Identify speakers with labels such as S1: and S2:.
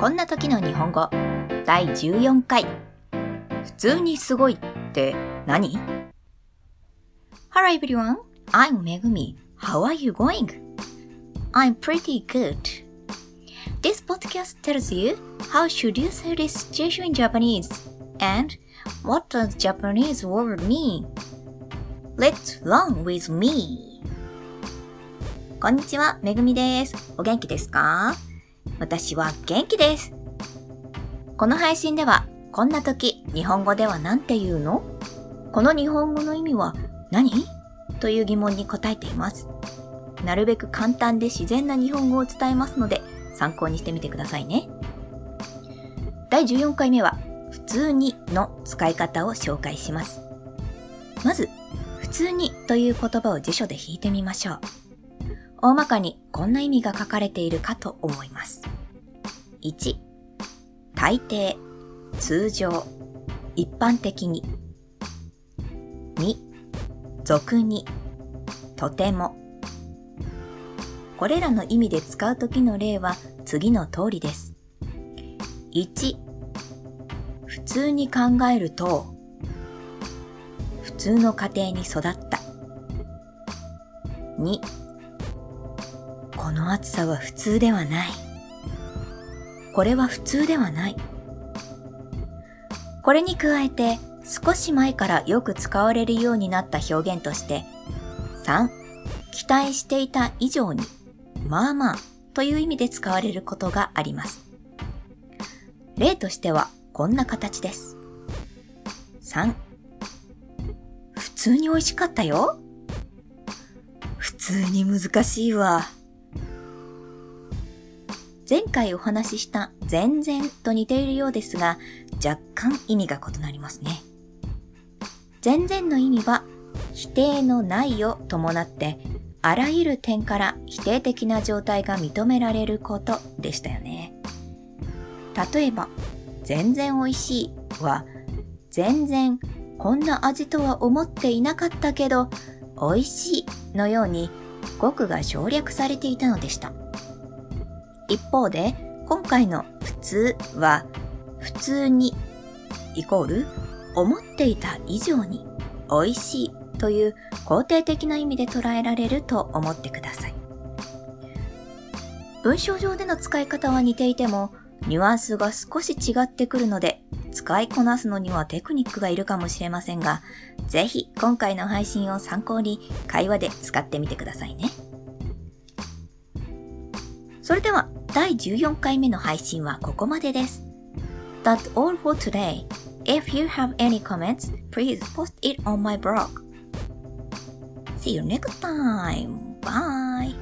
S1: こんな時の日本語第14回普通にすごいって何 Hello everyone, I'm Megumi. How are you going? I'm pretty good. This podcast tells you how should you say this situation in Japanese and what does Japanese word mean? Let's learn with me. こんにちは、めぐみです。お元気ですか私は元気です。この配信では、こんな時、日本語では何て言うの？この日本語の意味は何？という疑問に答えています。なるべく簡単で自然な日本語を伝えますので、参考にしてみてくださいね。第14回目は、普通にの使い方を紹介します。まず、普通にという言葉を辞書で引いてみましょう。大まかにこんな意味が書かれているかと思います。1、大抵、通常、一般的に。2、俗に、とても。これらの意味で使うときの例は次の通りです。1、普通に考えると、普通の家庭に育った。2、この暑さは普通ではない。これは普通ではない。これに加えて少し前からよく使われるようになった表現として、3、期待していた以上に、まあまあという意味で使われることがあります。例としてはこんな形です。3、普通に美味しかったよ。普通に難しいわ。前回お話しした全然と似ているようですが、若干意味が異なりますね。全然の意味は否定のないを伴って、あらゆる点から否定的な状態が認められることでしたよね。例えば、全然美味しいは、全然こんな味とは思っていなかったけど、美味しいのように語句が省略されていたのでした。一方で、今回の普通は、普通にイコール思っていた以上に美味しいという肯定的な意味で捉えられると思ってください。文章上での使い方は似ていても、ニュアンスが少し違ってくるので、使いこなすのにはテクニックがいるかもしれませんが、ぜひ今回の配信を参考に会話で使ってみてくださいね。それでは第14回目の配信はここまでです。That's all for today. If you have any comments, please post it on my blog. See you next time. Bye.